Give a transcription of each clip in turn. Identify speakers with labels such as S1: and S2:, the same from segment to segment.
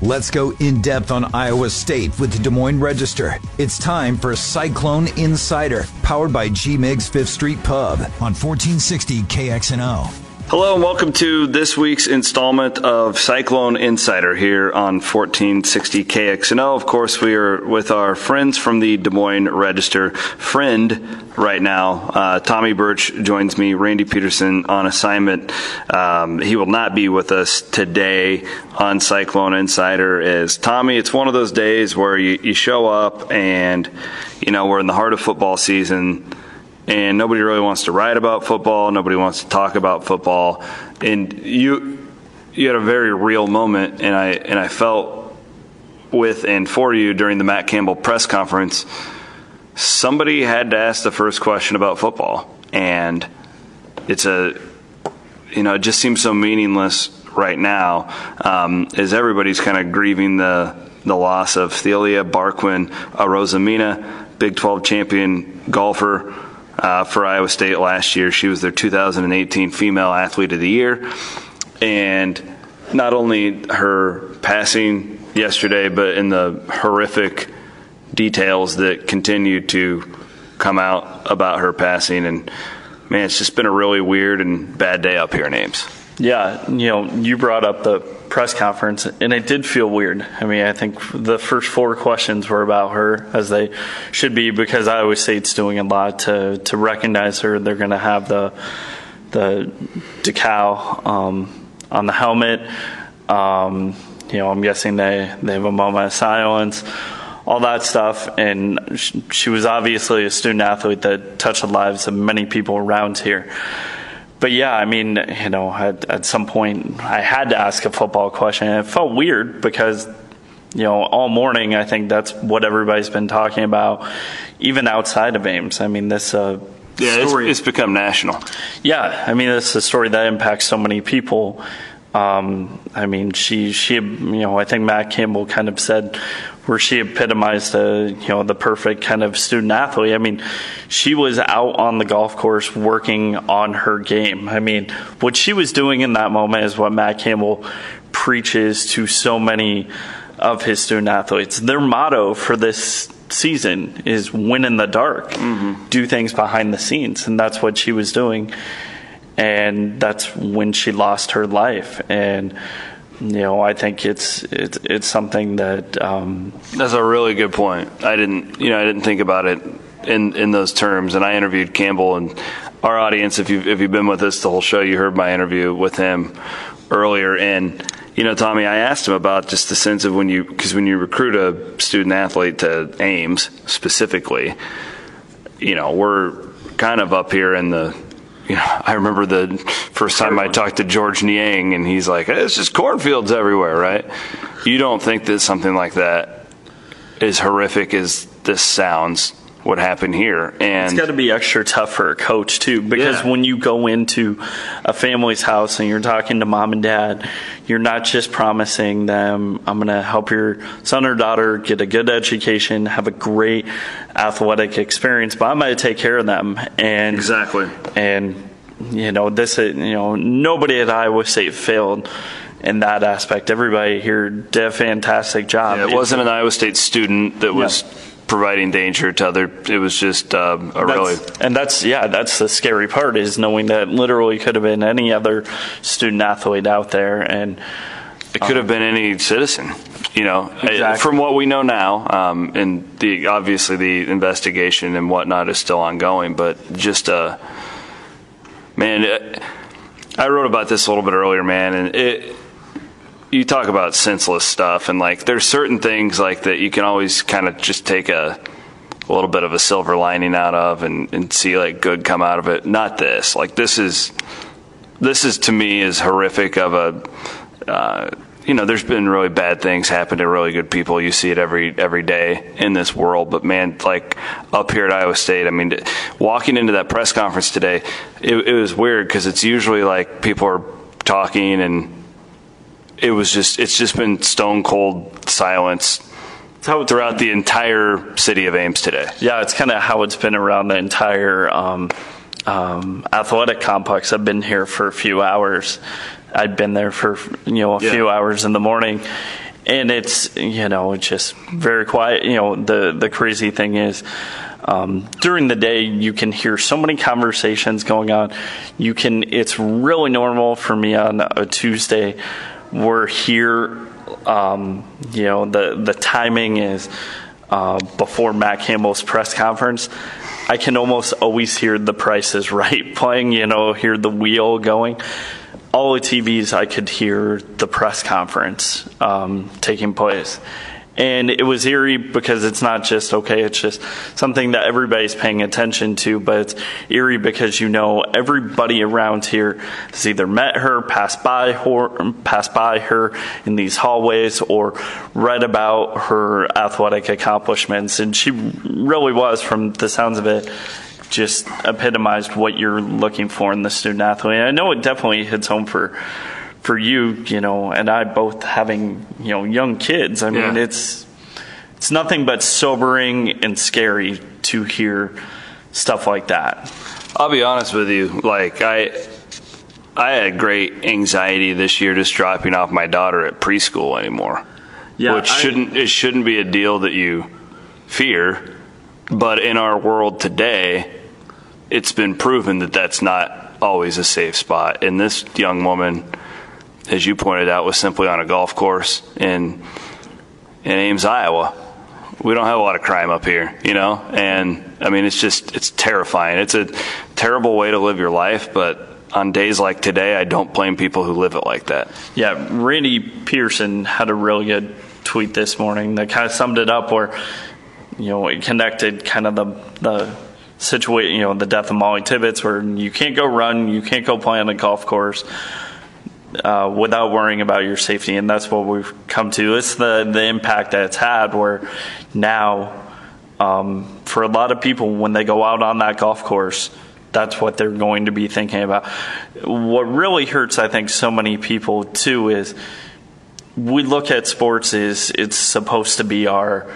S1: Let's go in depth on Iowa State with the Des Moines Register. It's time for Cyclone Insider, powered by G Migs Fifth Street Pub on 1460 KXNO.
S2: Hello and welcome to this week's installment of Cyclone Insider here on 1460 KXNO. Of course, we are with our friends from the Des Moines Register. Friend right now, uh, Tommy Birch joins me, Randy Peterson on assignment. Um, he will not be with us today on Cyclone Insider. As Tommy, it's one of those days where you, you show up and you know we're in the heart of football season and nobody really wants to write about football. Nobody wants to talk about football, and you you had a very real moment, and I and I felt with and for you during the Matt Campbell press conference. Somebody had to ask the first question about football, and it's a you know it just seems so meaningless right now um, as everybody's kind of grieving the the loss of Thalia Barquin Arozamena, Big 12 champion golfer uh, for Iowa State last year. She was their 2018 Female Athlete of the Year. And not only her passing yesterday, but in the horrific details that continue to come out about her passing. And man, it's just been a really weird and bad day up here in Ames.
S3: Yeah, you know, you brought up the press conference, and it did feel weird. I mean, I think the first four questions were about her, as they should be, because Iowa State's doing a lot to to recognize her. They're going to have the the decal um, on the helmet. Um, you know, I'm guessing they they have a moment of silence all that stuff. And she was obviously a student athlete that touched the lives of many people around here but yeah, I mean, you know, at, at some point I had to ask a football question. And it felt weird because, you know, all morning I think that's what everybody's been talking about, even outside of Ames. I mean, this uh,
S2: yeah, story, it's, it's become national.
S3: Yeah, I mean, it's a story that impacts so many people. Um, I mean, she she you know I think Matt Campbell kind of said where she epitomized the you know the perfect kind of student athlete. I mean, she was out on the golf course working on her game. I mean, what she was doing in that moment is what Matt Campbell preaches to so many of his student athletes. Their motto for this season is win in the dark, mm-hmm. do things behind the scenes, and that's what she was doing and that's when she lost her life. And you know, I think it's it's it's something that. Um,
S2: that's a really good point. I didn't, you know, I didn't think about it in in those terms. And I interviewed Campbell and our audience. If you if you've been with us the whole show, you heard my interview with him earlier. And you know, Tommy, I asked him about just the sense of when you because when you recruit a student athlete to Ames specifically, you know, we're kind of up here in the you know, I remember the first time I talked to Georges Niang, and he's like, "It's just cornfields everywhere, right?" You don't think that something like that, as horrific as this sounds, would happened here. And
S3: it's got to be extra tough for a coach too, because yeah. when you go into a family's house and you're talking to mom and dad, you're not just promising them, "I'm going to help your son or daughter get a good education, have a great athletic experience," but I'm going to take care of them. And
S2: exactly.
S3: And you know this, you know, nobody at Iowa State failed in that aspect. Everybody here did a fantastic job.
S2: Yeah, it wasn't an Iowa State student that was providing danger to other. It was just uh, a
S3: that's,
S2: really
S3: and that's yeah, that's the scary part is knowing that literally could have been any other student athlete out there, and
S2: it could um, have been any citizen. You know, exactly. from what we know now, um, and the obviously the investigation and whatnot is still ongoing, but just uh, man, it, I wrote about this a little bit earlier, man, and it you talk about senseless stuff and like there's certain things like that you can always kind of just take a, a little bit of a silver lining out of and, and see like good come out of it. Not this. Like this is this is to me as horrific of a uh, you know there's been really bad things happen to really good people. You see it every every day in this world. But man like up here at iowa state i mean walking into that press conference today it, it was weird because it's usually like people are talking and it was just it's just been stone cold silence throughout the entire city of Ames today.
S3: Yeah, it's kind of how it's been around the entire um, um, athletic complex. I've been here for a few hours. I'd been there for you know a yeah. few hours in the morning, and it's you know it's just very quiet. You know the the crazy thing is. Um, during the day, you can hear so many conversations going on. You can. It's really normal for me on a Tuesday. We're here. Um, you know the the timing is uh, before Matt Campbell's press conference. I can almost always hear the Price is Right playing. You know, hear the wheel going all the TVs, I could hear the press conference um, taking place. And it was eerie because it's not just, okay, it's just something that everybody's paying attention to, but it's eerie because you know everybody around here has either met her, passed by her, passed by her in these hallways, or read about her athletic accomplishments. And she really was, from the sounds of it, just epitomized what you're looking for in the student athlete. And I know it definitely hits home for for you, you know, and I both having you know young kids. I mean,
S2: Yeah.
S3: it's it's nothing but sobering and scary to hear stuff like that.
S2: I'll be honest with you. Like I, I had great anxiety this year just dropping off my daughter at preschool anymore.
S3: Yeah,
S2: which
S3: I-
S2: shouldn't it shouldn't be a deal that you fear, but in our world today, it's been proven that that's not always a safe spot. And this young woman, as you pointed out, was simply on a golf course in in Ames, Iowa. We don't have a lot of crime up here, you know, and I mean it's just it's terrifying. It's a terrible way to live your life, but on days like today, I don't blame people who live it like that.
S3: Yeah, Randy Peterson had a really good tweet this morning that kind of summed it up where, you know, it connected kind of the, the situation, you know, the death of Molly Tibbetts where you can't go run, you can't go play on a golf course uh, without worrying about your safety. And that's what we've come to. It's the, the impact that it's had where now, um, for a lot of people, when they go out on that golf course, that's what they're going to be thinking about. What really hurts, I think, so many people too is we look at sports as it's supposed to be our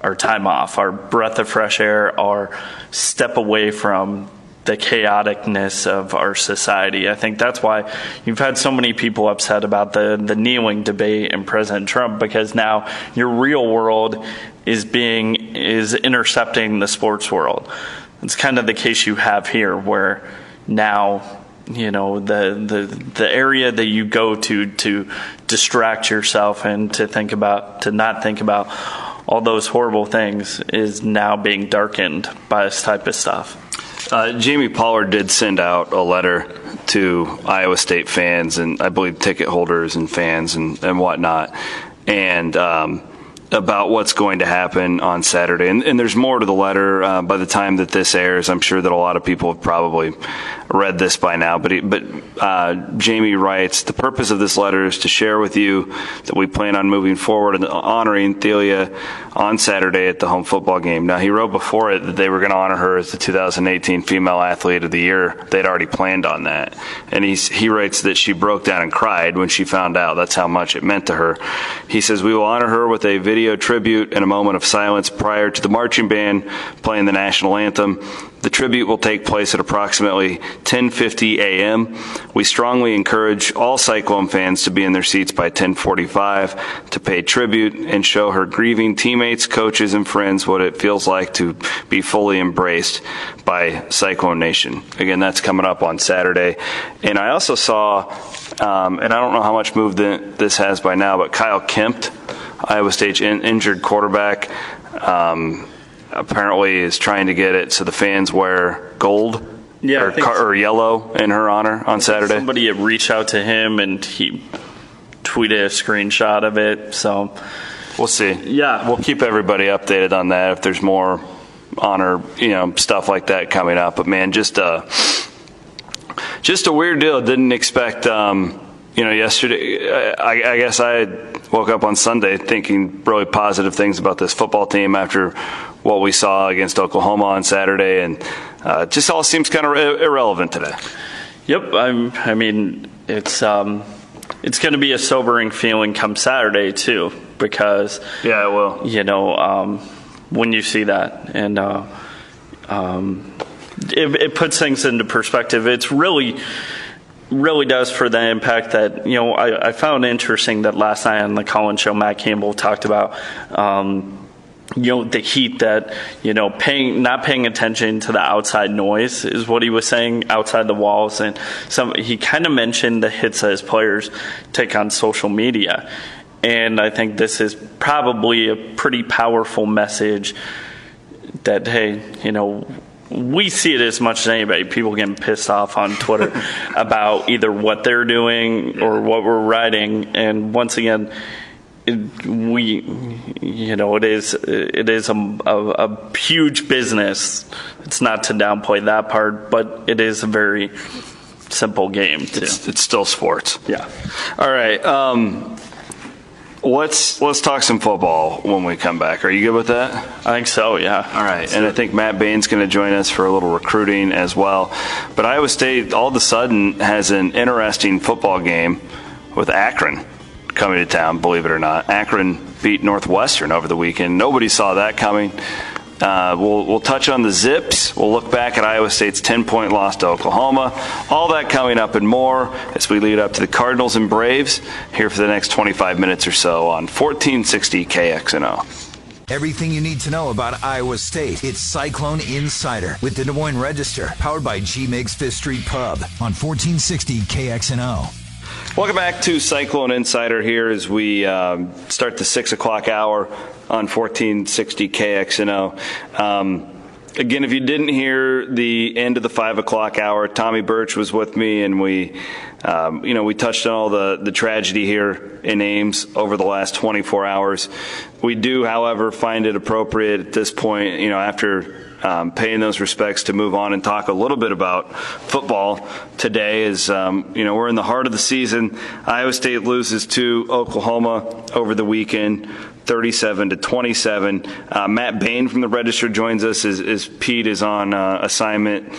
S3: our time off, our breath of fresh air, our step away from the chaoticness of our society. I think that's why you've had so many people upset about the, the kneeling debate and President Trump because now your real world is being is intercepting the sports world. It's kind of the case you have here where now you know the the the area that you go to to distract yourself and to think about to not think about all those horrible things is now being darkened by this type of stuff.
S2: Uh, Jamie Pollard did send out a letter to Iowa State fans and I believe ticket holders and fans and, and whatnot, and um, about what's going to happen on Saturday. And, and there's more to the letter. Uh, by the time that this airs, I'm sure that a lot of people have probably read this by now. But he, but uh, Jamie writes, the purpose of this letter is to share with you that we plan on moving forward and honoring Thelia on Saturday at the home football game. Now he wrote before it that they were going to honor her as the 2018 Female Athlete of the Year. They'd already planned on that, and he's, he writes that she broke down and cried when she found out. That's how much it meant to her. He says we will honor her with a video tribute and a moment of silence prior to the marching band playing the national anthem. The tribute will take place at approximately 10:50 a.m. We strongly encourage all Cyclone fans to be in their seats by 10:45 to pay tribute and show her grieving teammates, coaches, and friends what it feels like to be fully embraced by Cyclone Nation. Again, that's coming up on Saturday. And I also saw, um, and I don't know how much move this has by now, but Kyle Kempt, Iowa State in, injured quarterback. Um, apparently is trying to get it so the fans wear gold
S3: Yeah,
S2: or, car, or yellow in her honor on Saturday.
S3: Somebody had reached out to him and he tweeted a screenshot of it. So
S2: We'll see.
S3: Yeah.
S2: we'll keep everybody updated on that if there's more honor, you know, stuff like that coming up. But man, just uh, just a weird deal. Didn't expect. Um, you know, yesterday, I, I guess I woke up on Sunday thinking really positive things about this football team after what we saw against Oklahoma on Saturday, and uh, it just all seems kind of irrelevant today.
S3: Yep, I'm, I mean it's um, it's going to be a sobering feeling come Saturday too, because
S2: Yeah, it will.
S3: you know um, when you see that, and uh, um, it, it puts things into perspective. It's really really does for the impact that you know I, I found interesting that last night on the Collins show Matt Campbell talked about. Um, you know the heat that you know paying not paying attention to the outside noise is what he was saying outside the walls and some he kind of mentioned the hits that his players take on social media and I think this is probably a pretty powerful message that hey you know we see it as much as anybody. People getting pissed off on Twitter about either what they're doing or what we're writing. And once again, it, we, you know, it is it is a, a, a, huge business. It's not to downplay that part, but it is a very simple game too.
S2: It's, it's still sports.
S3: Yeah.
S2: All right. Um, let's let's talk some football when we come back. Are you good with that?
S3: I think so. Yeah.
S2: All right. And I think Matt Bain's going to join us for a little recruiting as well. But Iowa State all of a sudden has an interesting football game with Akron coming to town, believe it or not. Akron beat Northwestern over the weekend. Nobody saw that coming. Uh, we'll, we'll touch on the Zips. We'll look back at Iowa State's 10 point loss to Oklahoma. All that coming up and more as we lead up to the Cardinals and Braves here for the next 25 minutes or so on 1460 KXNO.
S1: Everything you need to know about Iowa State. It's Cyclone Insider with the Des Moines Register, powered by G Migs Fifth Street Pub on 1460 KXNO.
S2: Welcome back to Cyclone Insider here as we um, start the 6 o'clock hour on 1460 KXNO. Um, again, if you didn't hear the end of the 5 o'clock hour, Tommy Birch was with me and we, um, you know, we touched on all the, the tragedy here in Ames over the last 24 hours. We do, however, find it appropriate at this point, you know, after um, paying those respects to move on and talk a little bit about football today. Is um, you know we're in the heart of the season. Iowa State loses to Oklahoma over the weekend. 37 to 27. Uh, Matt Bain from the Register joins us as, as Pete is on uh, assignment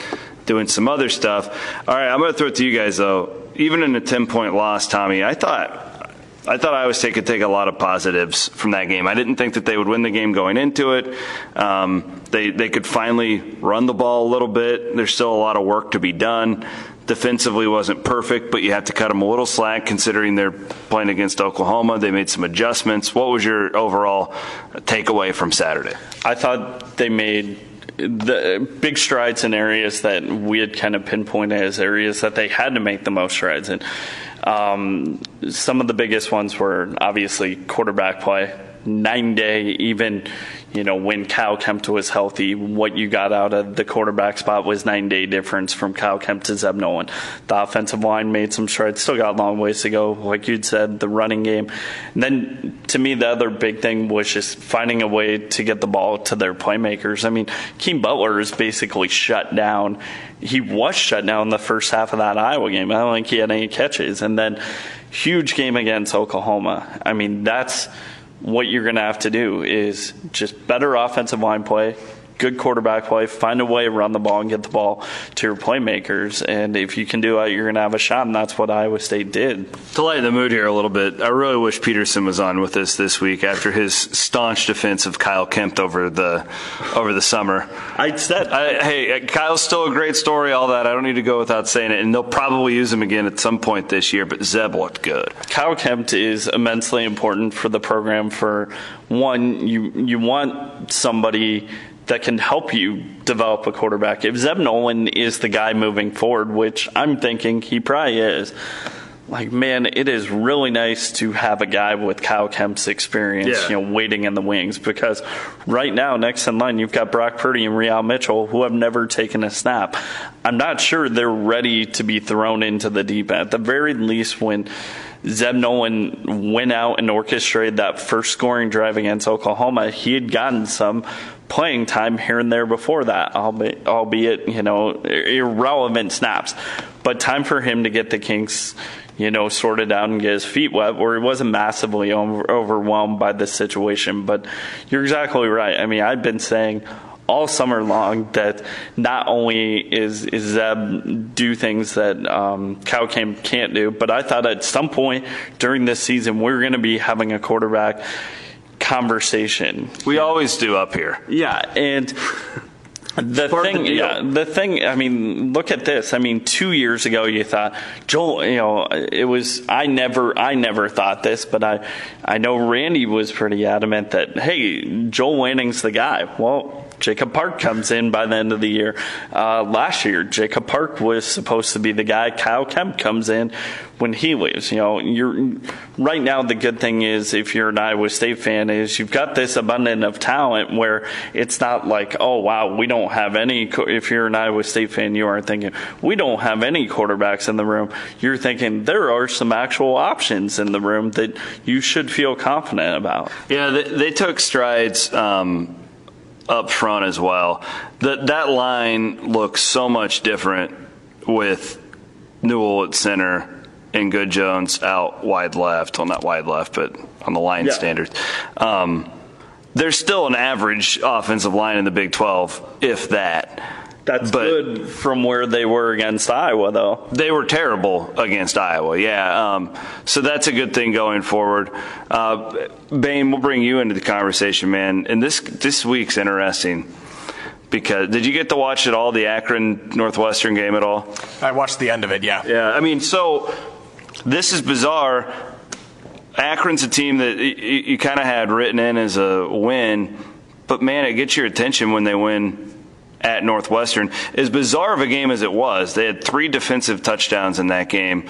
S2: doing some other stuff. All right, I'm going to throw it to you guys though. Even in a 10 point loss, Tommy, I thought I thought Iowa State could take a lot of positives from that game. I didn't think that they would win the game going into it. Um, they they could finally run the ball a little bit. There's still a lot of work to be done. Defensively wasn't perfect, but you have to cut them a little slack considering they're playing against Oklahoma. They made some adjustments. What was your overall takeaway from Saturday?
S3: I thought they made the big strides in areas that we had kind of pinpointed as areas that they had to make the most strides in. Um, some of the biggest ones were obviously quarterback play, nine day, even you know, when Kyle Kempt was healthy, what you got out of the quarterback spot was nine day difference from Kyle Kempt to Zeb Noland. The offensive line made some strides, still got a long ways to go. Like you'd said, the running game. And then to me, the other big thing was just finding a way to get the ball to their playmakers. I mean, Keem Butler is basically shut down. He was shut down the first half of that Iowa game. I don't think he had any catches. And then huge game against Oklahoma. I mean, that's what you're going to have to do is just better offensive line play, good quarterback play, find a way to run the ball and get the ball to your playmakers. And if you can do it, you're going to have a shot. And that's what Iowa State did.
S2: To lighten the mood here a little bit, I really wish Peterson was on with us this week after his staunch defense of Kyle Kempt over the over the summer.
S3: I said,
S2: I, hey, Kyle's still a great story. All that I don't need to go without saying it. And they'll probably use him again at some point this year. But Zeb looked good.
S3: Kyle Kempt is immensely important for the program. For one, you you want somebody that can help you develop a quarterback. If Zeb Noland is the guy moving forward, which I'm thinking he probably is, like man, it is really nice to have a guy with Kyle Kempt's experience, yeah. you know, waiting in the wings because right now next in line you've got Brock Purdy and Re-al Mitchell who have never taken a snap. I'm not sure they're ready to be thrown into the deep end. At the very least, when Zeb Noland went out and orchestrated that first scoring drive against Oklahoma, he had gotten some playing time here and there before that, albeit, you know irrelevant snaps. But time for him to get the kinks, you know, sorted out and get his feet wet, where he wasn't massively over, overwhelmed by the situation. But you're exactly right. I mean, I've been saying all summer long that not only is, is Zeb do things that um, Kyle Kempt can't do, but I thought at some point during this season we're going to be having a quarterback conversation.
S2: We always do up here.
S3: Yeah, and The thing,
S2: the
S3: yeah, the thing. I mean, look at this. I mean, two years ago, you thought Joel. You know, it was. I never, I never thought this, but I, I know Randy was pretty adamant that hey, Joel Lanning's the guy. Well, Jacob Park comes in by the end of the year. Uh, last year, Jacob Park was supposed to be the guy. Kyle Kempt comes in when he leaves. You know, you're right now. The good thing is, if you're an Iowa State fan, is you've got this abundance of talent where it's not like, oh wow, we don't have any. If you're an Iowa State fan, you aren't thinking we don't have any quarterbacks in the room. You're thinking there are some actual options in the room that you should feel confident about.
S2: Yeah, they, they took strides. Um, up front as well. That that line looks so much different with Newell at center and Good Jones out wide left. Well, not wide left, but on the line
S3: Yeah.
S2: standards. Um, there's still an average offensive line in the Big 12, if that.
S3: That's
S2: But-
S3: good from where they were against Iowa, though.
S2: They were terrible against Iowa, yeah. Um, so that's a good thing going forward. Uh, Bain, we'll bring you into the conversation, man. And this this week's interesting because did you get to watch at all the Akron Northwestern game at all?
S4: I watched the end of it. Yeah.
S2: Yeah, I mean, so this is bizarre. Akron's a team that you, you kind of had written in as a win, but man, it gets your attention when they win at Northwestern. As bizarre of a game as it was, they had three defensive touchdowns in that game.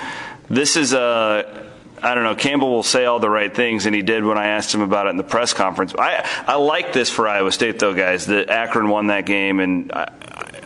S2: This is a. I don't know. Campbell will say all the right things, and he did when I asked him about it in the press conference. I I like this for Iowa State, though, guys. That Akron won that game, and I,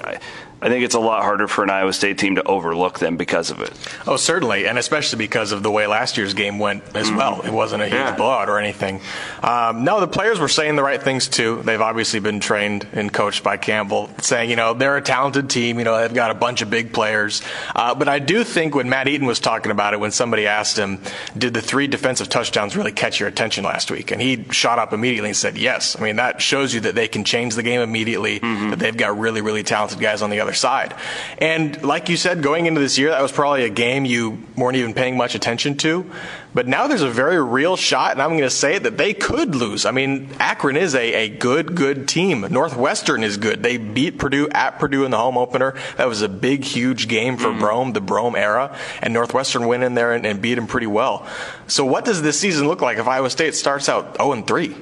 S2: I, I think it's a lot harder for an Iowa State team to overlook them because of it.
S4: Oh, certainly, and especially because of the way last year's game went as well. It wasn't a huge
S2: Yeah.
S4: blowout or anything. Um, no, the players were saying the right things too. They've obviously been trained and coached by Campbell, saying you know they're a talented team. You know they've got a bunch of big players. Uh, but I do think when Matt Eaton was talking about it, when somebody asked him, "Did the three defensive touchdowns really catch your attention last week?" and he shot up immediately and said, "Yes." I mean that shows you that they can change the game immediately. That they've got really, really talented guys on the other side. And like you said, going into this year, that was probably a game you weren't even paying much attention to. But now there's a very real shot, and I'm going to say it, that they could lose. I mean, Akron is a, a good, good team. Northwestern is good. They beat Purdue at Purdue in the home opener. That was a big, huge game for mm-hmm. Brohm, the Brohm era. And Northwestern went in there and, and beat them pretty well. So what does this season look like if Iowa State starts out 0 3?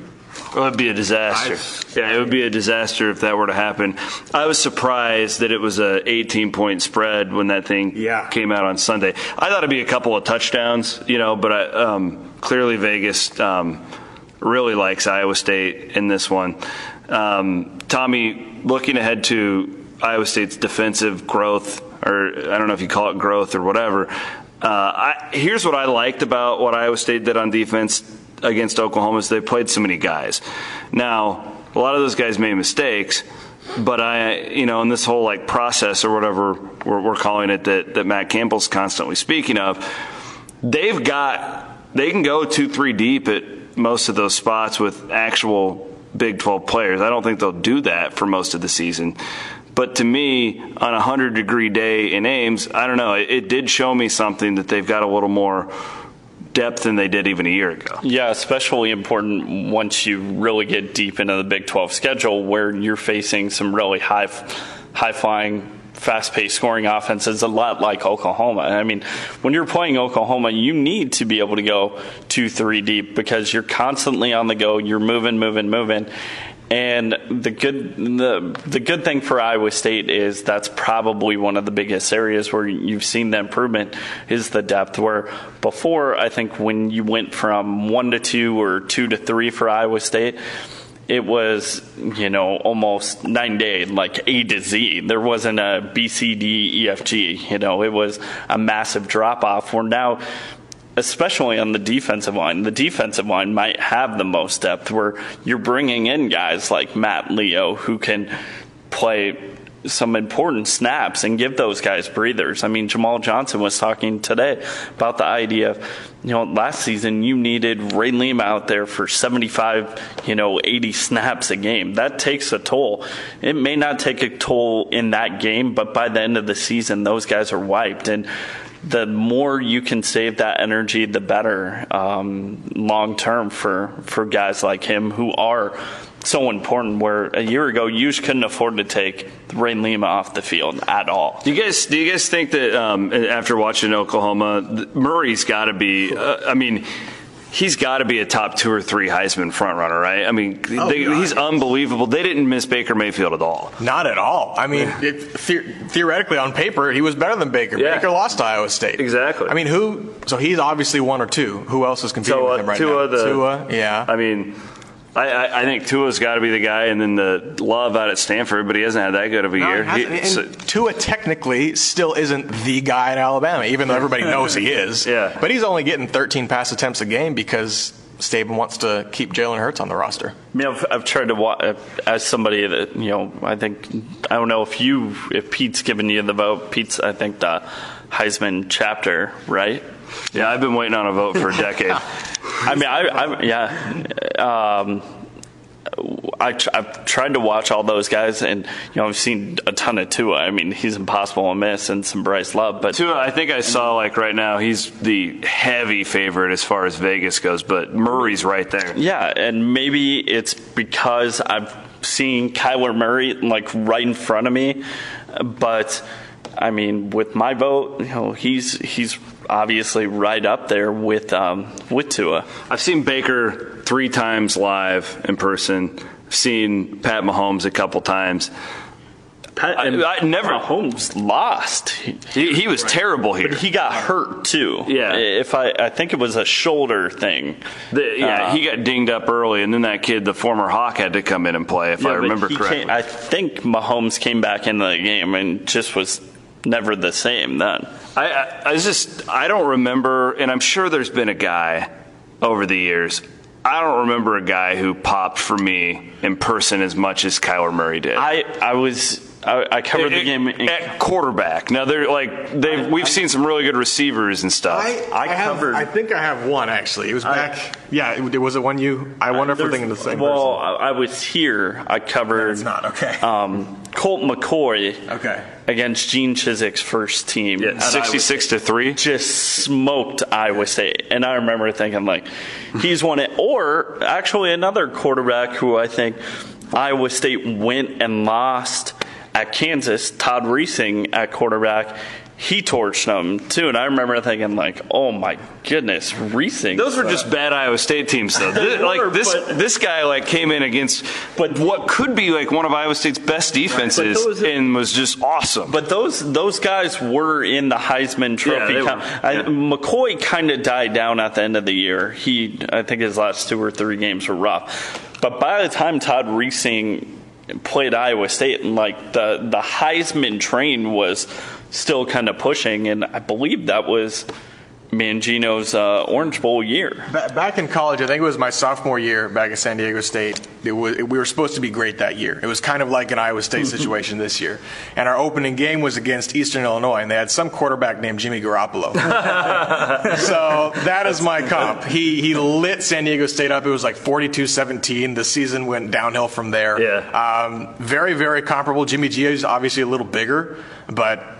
S2: Well, it'd be a disaster. yeah, it would be a disaster if that were to happen. I was surprised that it was a 18 point spread when that thing
S4: Yeah.
S2: came out on Sunday. I thought it'd be a couple of touchdowns, you know, but I, um, clearly Vegas um, really likes Iowa State in this one. Um, Tommy, looking ahead to Iowa State's defensive growth, or I don't know if you call it growth or whatever. Uh, I, here's what I liked about what Iowa State did on defense against Oklahoma is they played so many guys. Now, a lot of those guys made mistakes, but I, you know, in this whole like process or whatever we're, we're calling it that, that Matt Campbell's constantly speaking of, they've got, they can go two, three deep at most of those spots with actual Big 12 players. I don't think they'll do that for most of the season. But to me, on a 100 degree day in Ames, I don't know, it, it did show me something that they've got a little more depth than they did even a year ago.
S3: Yeah, especially important once you really get deep into the Big 12 schedule where you're facing some really high high flying fast paced scoring offenses a lot like Oklahoma. I mean, when you're playing Oklahoma, you need to be able to go 2 3 deep because you're constantly on the go, you're moving, moving, moving. And the good the the good thing for Iowa State is that's probably one of the biggest areas where you've seen the improvement is the depth. Where before, I think when you went from one to two or two to three for Iowa State, it was you know almost nine day like A to Z. There wasn't a B C D E F G. You know, it was a massive drop off. Where now especially on the defensive line. The defensive line might have the most depth where you're bringing in guys like Matt Leo who can play some important snaps and give those guys breathers. I mean, Jamal Johnson was talking today about the idea of, you know, last season you needed Ray Lima out there for 75, you know, 80 snaps a game. That takes a toll. It may not take a toll in that game, but by the end of the season, those guys are wiped. And the more you can save that energy, the better um, long term for for guys like him who are so important. Where a year ago you just couldn't afford to take Ray Lima off the field at all.
S2: Do you guys do you guys think that um, after watching Oklahoma, Murray's got to be? Uh, I mean he's got to be a top two or three Heisman frontrunner, right? I mean, oh, they, he's unbelievable. They didn't miss Baker Mayfield at all.
S4: Not at all. I mean, it, the, theoretically, on paper, he was better than Baker. Yeah. Baker lost to Iowa State.
S2: Exactly.
S4: I mean, who? So he's obviously one or two. Who else is competing
S2: Tua,
S4: with him right
S2: Tua,
S4: now?
S2: The,
S4: Tua, yeah.
S2: I mean. I, I, I, think Tua's got to be the guy, and then the love out at Stanford, but he hasn't had that good of a no, year. He,
S4: and so, Tua technically still isn't the guy at Alabama, even though everybody knows he is.
S2: Yeah.
S4: But he's only getting 13 pass attempts a game because Saban wants to keep Jalen Hurts on the roster.
S3: I mean, I've, I've tried to watch uh, as somebody that you know. I think I don't know if you if Pete's given you the vote. Pete's I think the Heisman chapter, right?
S2: Yeah, I've been waiting on a vote for a decade.
S3: I mean, I, I yeah. Um, I, have tried to watch all those guys, and you know I've seen a ton of Tua. I mean, he's impossible to miss, and some Bryce Love. But
S2: Tua, I think I saw like right now he's the heavy favorite as far as Vegas goes, but Murray's right there.
S3: Yeah, and maybe it's because I've seen Kyler Murray like right in front of me, but I mean, with my vote, you know, he's he's obviously right up there with um, with Tua.
S2: I've seen Baker three times live in person. I've seen Pat Mahomes a couple times.
S3: Pat, I, I, never Mahomes lost.
S2: He, he was right. terrible here.
S3: But he got hurt too.
S2: Yeah.
S3: If I I think it was a shoulder thing.
S2: The, yeah, uh, he got dinged up early, and then that kid, the former Hawk, had to come in and play. If yeah, I remember correctly.
S3: Came, I think Mahomes came back into the game and just was never the same then.
S2: I, I, I just I don't remember, and I'm sure there's been a guy over the years. I don't remember a guy who popped for me in person as much as Kyler Murray did.
S3: I, I was I, I covered it, the game in,
S2: at quarterback. Now they're like they we've I, seen some really good receivers and stuff.
S4: I, I, covered. Have, I think I have one actually. It was back. yeah, it, was it one you? I wonder if we're thinking the same.
S3: Well,
S4: person.
S3: I, was here. I covered.
S4: it's not okay.
S3: Um, Colt McCoy.
S4: Okay.
S3: Against Gene Chizik's first team.
S2: Yeah, sixty-six to three.
S3: Just smoked Iowa State, and I remember thinking like, he's won it. Or actually, another quarterback who I think Iowa State went and lost at Kansas, Todd Reesing at quarterback, he torched them too. And I remember thinking, like, oh my goodness, Reesing.
S2: Those were just bad Iowa State teams, though. This, like this, this guy like came in against, but what could be like one of Iowa State's best defenses, those, and was just awesome.
S3: But those those guys were in the Heisman Trophy. Yeah, were, I, yeah. McCoy kind of died down at the end of the year. He, I think, his last two or three games were rough. But by the time Todd Reesing played Iowa State, and like the the Heisman train was still kind of pushing, and I believe that was Mangino's uh, Orange Bowl year.
S4: Back in college, I think it was my sophomore year back at San Diego State. It was, we were supposed to be great that year. It was kind of like an Iowa State situation this year. And our opening game was against Eastern Illinois, and they had some quarterback named Jimmy Garoppolo. so that is my comp. He, he lit San Diego State up. It was like 42 17. The season went downhill from there.
S2: Yeah.
S4: Um, very, very comparable. Jimmy G is obviously a little bigger, but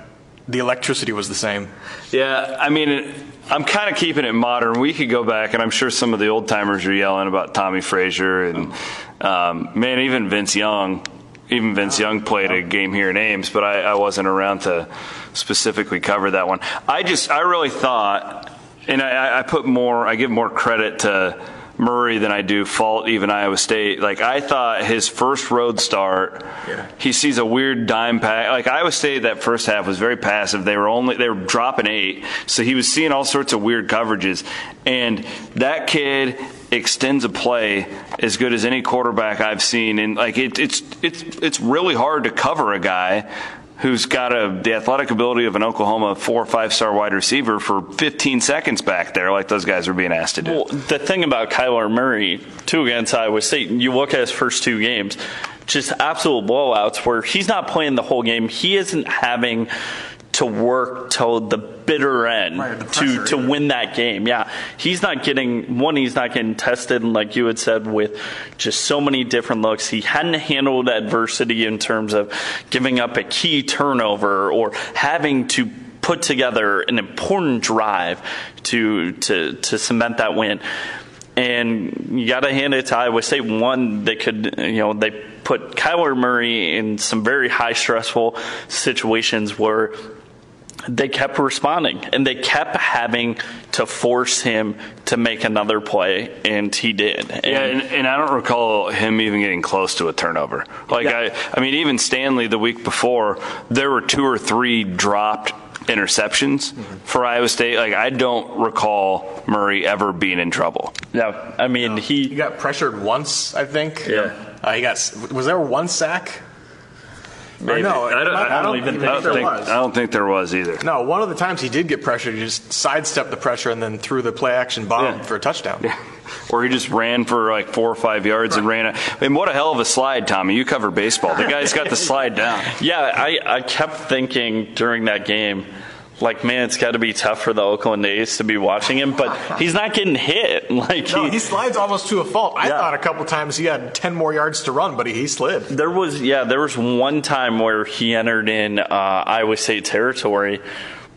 S4: the electricity was the same.
S2: Yeah, I mean, I'm kind of keeping it modern. We could go back, and I'm sure some of the old timers are yelling about Tommie Frazier and um, man, even Vince Young. Even Vince Young played a game here in Ames, but I, I wasn't around to specifically cover that one. I just, I really thought, and I, I put more, I give more credit to Murray than I do fault even Iowa State. Like I thought his first road start, yeah. he sees a weird dime pack. Like Iowa State, that first half was very passive. They were only they were dropping eight, so he was seeing all sorts of weird coverages. And that kid extends a play as good as any quarterback I've seen. And like it, it's it's it's really hard to cover a guy who's got a, the athletic ability of an Oklahoma four or five star wide receiver for 15 seconds back there, like those guys are being asked to do.
S3: Well, the thing about Kyler Murray, too, against Iowa State, you look at his first two games, just absolute blowouts where he's not playing the whole game. He isn't having to work till the bitter end right, the pressure, to to yeah. win that game. Yeah, he's not getting one. He's not getting tested, and like you had said, with just so many different looks, he hadn't handled adversity in terms of giving up a key turnover or having to put together an important drive to to to cement that win. And you got to hand it to Iowa State. One, they could, you know, they put Kyler Murray in some very high stressful situations where they kept responding and they kept having to force him to make another play and he did and,
S2: yeah and, and, i don't recall him even getting close to a turnover like yeah. I, I mean even stanley the week before there were two or three dropped interceptions mm-hmm. for Iowa State. Like I don't recall Murray ever being in trouble.
S3: Yeah, I mean no. he
S4: he got pressured once, I think.
S3: Yeah,
S4: uh, he got was there one sack?
S3: Maybe. no,
S2: I don't, I don't even think, there was. I don't think there was either.
S4: No, one of the times he did get pressure, he just sidestepped the pressure and then threw the play action bomb yeah. for a touchdown.
S2: Yeah. Or he just ran for like four or five yards right. and ran. A, I mean, what a hell of a slide, Tommy. You cover baseball. The guy's got the slide down.
S3: Yeah, I, I kept thinking during that game like man, it's got to be tough for the Oakland A's to be watching him, but he's not getting hit. Like
S4: no, he, he slides almost to a fault. I yeah. thought a couple times he had ten more yards to run, but he, he slid.
S3: There was yeah, there was one time where he entered in uh, Iowa State territory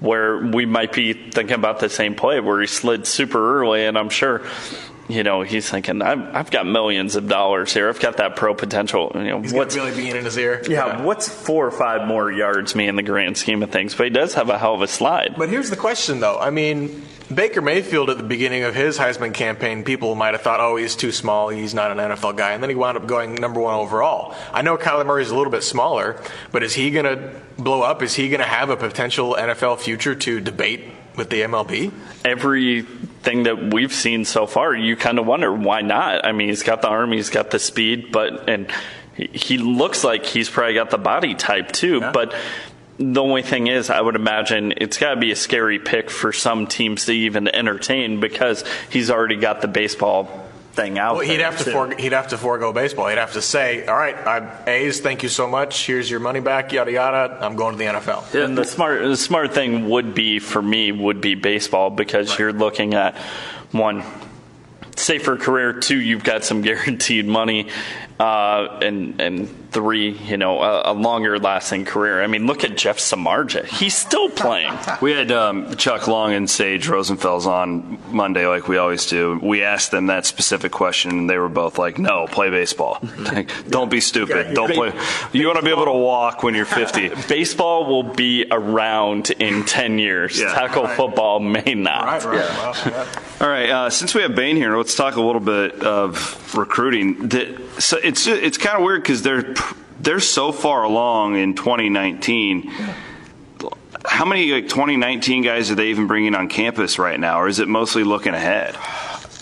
S3: where we might be thinking about the same play where he slid super early, and I'm sure you know, he's thinking, I've, I've got millions of dollars here. I've got that pro potential. You know,
S4: he's what's really being in his ear.
S3: Yeah, yeah, what's four or five more yards me in the grand scheme of things? But he does have a hell of a slide.
S4: But here's the question, though. I mean, Baker Mayfield at the beginning of his Heisman campaign, people might have thought, oh, he's too small. He's not an NFL guy. And then he wound up going number one overall. I know Kyler Murray's a little bit smaller, but is he going to blow up? Is he going to have a potential NFL future to debate with the MLB?
S3: Everything that we've seen so far, you kind of wonder why not. I mean, he's got the arm, he's got the speed, but and he looks like he's probably got the body type too. Yeah. But the only thing is, I would imagine it's got to be a scary pick for some teams to even entertain because he's already got the baseball thing out.
S4: Well, he'd have to for, he'd have to forego baseball. He'd have to say, "All right, I, A's, thank you so much. Here's your money back. Yada yada. I'm going to the NFL."
S3: Yeah, and the smart the smart thing would be for me would be baseball because right. you're looking at one safer career. Two, you've got some guaranteed money, uh, and and three, you know, a, a, longer lasting career. I mean, look at Jeff Samardzija; he's still playing.
S2: we had um, Chuck Long and Sage Rosenfels on Monday, like we always do. We asked them that specific question, and they were both like, "No, play baseball. Don't be stupid. Don't play. You want to be able to walk when you're 50.
S3: baseball will be around in 10 years. Yeah. Tackle right. football may not.
S4: Right, right. Yeah. Well,
S2: All right. Uh, since we have Bain here, let's talk a little bit of recruiting. So it's it's kind of weird because they're they're so far along in 2019. How many like 2019 guys are they even bringing on campus right now, or is it mostly looking ahead?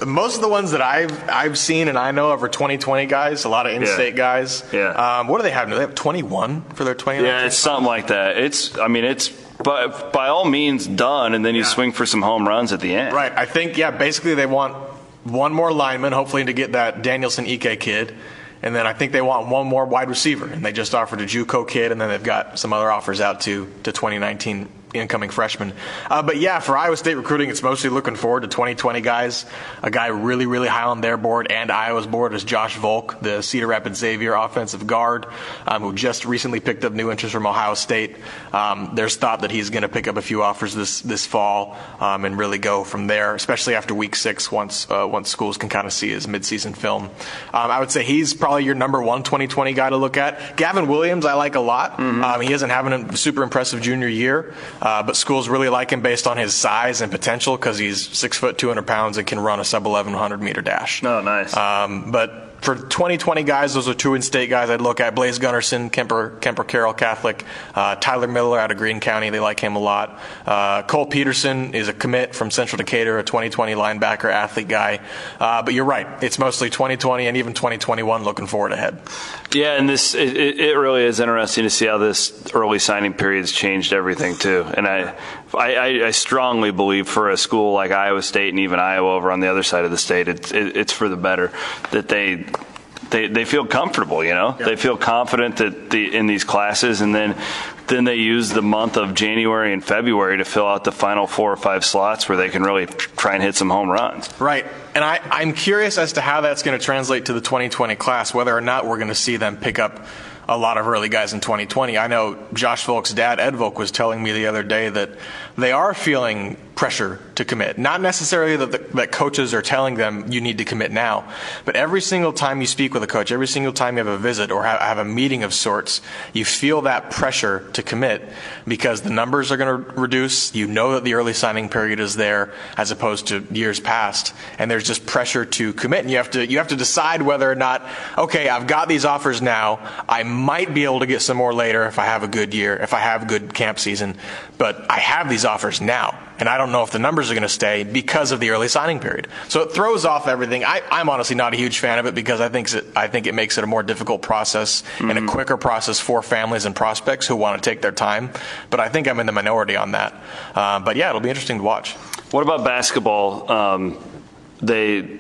S4: Most of the ones that I've I've seen and I know of are 2020 guys, a lot of in-state
S2: yeah.
S4: guys.
S2: Yeah.
S4: Um, what do they have? Do they have 21 for their 2019?
S2: Yeah, it's something like that. It's I mean it's but by all means done, and then you yeah. swing for some home runs at the end.
S4: Right. I think yeah. Basically, they want one more lineman, hopefully to get that Danielson EK kid. And then I think they want one more wide receiver, and they just offered a JUCO kid, and then they've got some other offers out to to 2019 incoming freshman. Uh, but yeah, for Iowa State recruiting, it's mostly looking forward to 2020 guys. A guy really, really high on their board and Iowa's board is Josh Volk, the Cedar Rapids Xavier offensive guard, um, who just recently picked up new interest from Ohio State. Um, there's thought that he's going to pick up a few offers this this fall um, and really go from there, especially after Week Six, once uh, once schools can kind of see his midseason film. Um, I would say he's probably your number one 2020 guy to look at. Gavin Williams, I like a lot. Mm-hmm. Um, he isn't having a super impressive junior year. Uh, but schools really like him based on his size and potential because he's six foot, 200 pounds, and can run a sub 1100 meter dash.
S2: Oh, nice.
S4: Um, but for 2020 guys, those are two in-state guys I'd look at. Blaze Gunnerson, Kuemper, Kuemper Carroll Catholic. Uh, Tyler Miller out of Greene County, they like him a lot. Uh, Cole Peterson is a commit from Central Decatur, a 2020 linebacker, athlete guy. Uh, but you're right, it's mostly 2020 and even 2021 looking forward ahead.
S2: Yeah, and this it, it really is interesting to see how this early signing period has changed everything too. And I, I, I strongly believe for a school like Iowa State and even Iowa over on the other side of the state, it's it, it's for the better that they they, they feel comfortable, you know. They feel confident that the in these classes, and then then they use the month of January and February to fill out the final four or five slots where they can really try and hit some home runs.
S4: Right, and I, I'm curious as to how that's going to translate to the 2020 class, whether or not we're going to see them pick up a lot of early guys in 2020. I know Josh Volk's dad, Ed Volk, was telling me the other day that they are feeling pressure to commit. Not necessarily that, the, that coaches are telling them you need to commit now, but every single time you speak with a coach, every single time you have a visit or have, have a meeting of sorts, you feel that pressure to commit because the numbers are going to reduce. You know that the early signing period is there as opposed to years past, and there's just pressure to commit. And you have to you have to decide whether or not okay, I've got these offers now. I might be able to get some more later if I have a good year, if I have good camp season, but I have these offers now and I don't know if the numbers are going to stay because of the early signing period. So it throws off everything. I, am honestly not a huge fan of it because I think it, I think it makes it a more difficult process mm-hmm. and a mm-hmm. quicker process for families and prospects who want to take their time. But I think I'm in the minority on that. Uh, but yeah, it'll be interesting to watch.
S2: What about basketball? Um, they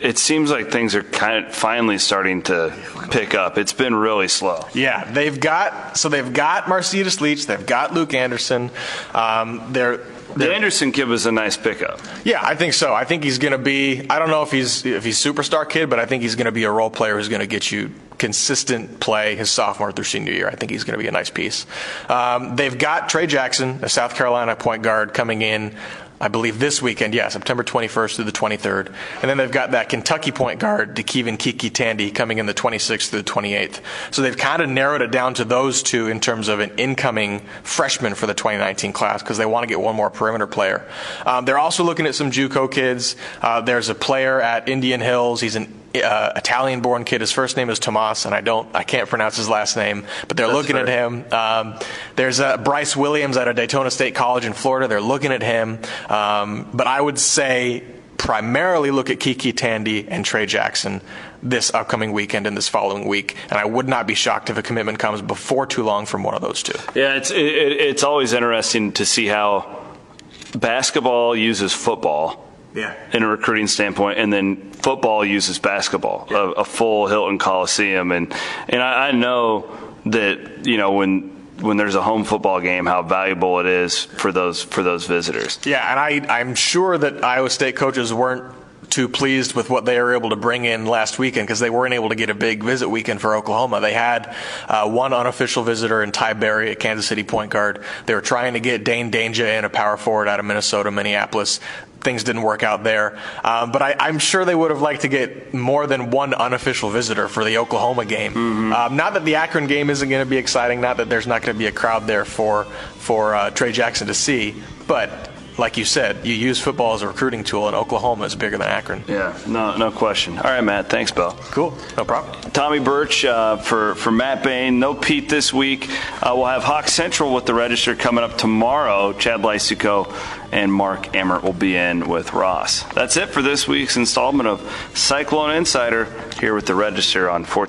S2: it seems like things are kind of finally starting to pick up. It's been really slow.
S4: Yeah, they've got so they've got Marcitas Leach, they've got Luke Anderson. Um, they're
S2: the Anderson kid was a nice pickup.
S4: Yeah, I think so. I think he's going to be. I don't know if he's if he's superstar kid, but I think he's going to be a role player who's going to get you consistent play his sophomore through senior year. I think he's going to be a nice piece. Um, they've got Trey Jackson, a South Carolina point guard, coming in I believe this weekend, yeah, September 21st through the 23rd. And then they've got that Kentucky point guard, DeKevan Kiki Tandy, coming in the 26th through the 28th. So they've kind of narrowed it down to those two in terms of an incoming freshman for the 2019 class because they want to get one more perimeter player. Um, they're also looking at some JUCO kids. Uh, there's a player at Indian Hills. He's an uh, Italian-born kid. His first name is Tomas, and I don't, I can't pronounce his last name, but they're That's looking fair. at him. Um, there's uh, Bryce Williams at a Daytona State College in Florida. They're looking at him, um, but I would say primarily look at Kiki Tandy and Trey Jackson this upcoming weekend and this following week. And I would not be shocked if a commitment comes before too long from one of those two.
S2: Yeah, it's it, it's always interesting to see how basketball uses football
S4: yeah.
S2: in a recruiting standpoint, and then football uses basketball, yeah. a, a, full Hilton Coliseum, and and I, I know that you know when when there's a home football game, how valuable it is for those for those visitors.
S4: Yeah, and I I'm sure that Iowa State coaches weren't too pleased with what they were able to bring in last weekend because they weren't able to get a big visit weekend for Oklahoma. They had uh, one unofficial visitor in Ty Berry at Kansas City point guard. They were trying to get Dain Dainja in a power forward out of Minnesota, Minneapolis things didn't work out there. Um, but I, am sure they would have liked to get more than one unofficial visitor for the Oklahoma game. Mm-hmm. Um, not that the Akron game isn't going to be exciting, not that there's not going to be a crowd there for for uh, Trey Jackson to see, but like you said, you use football as a recruiting tool, and Oklahoma is bigger than Akron.
S2: Yeah, no, no question. All right, Matt. Thanks, Bill.
S4: Cool, no problem.
S2: Tommy Birch uh, for for Matt Bain. No Pete this week. Uh, we'll have Hawk Central with the Register coming up tomorrow. Chad Leistikow and Mark Emmert will be in with Ross. That's it for this week's installment of Cyclone Insider here with the Register on 14.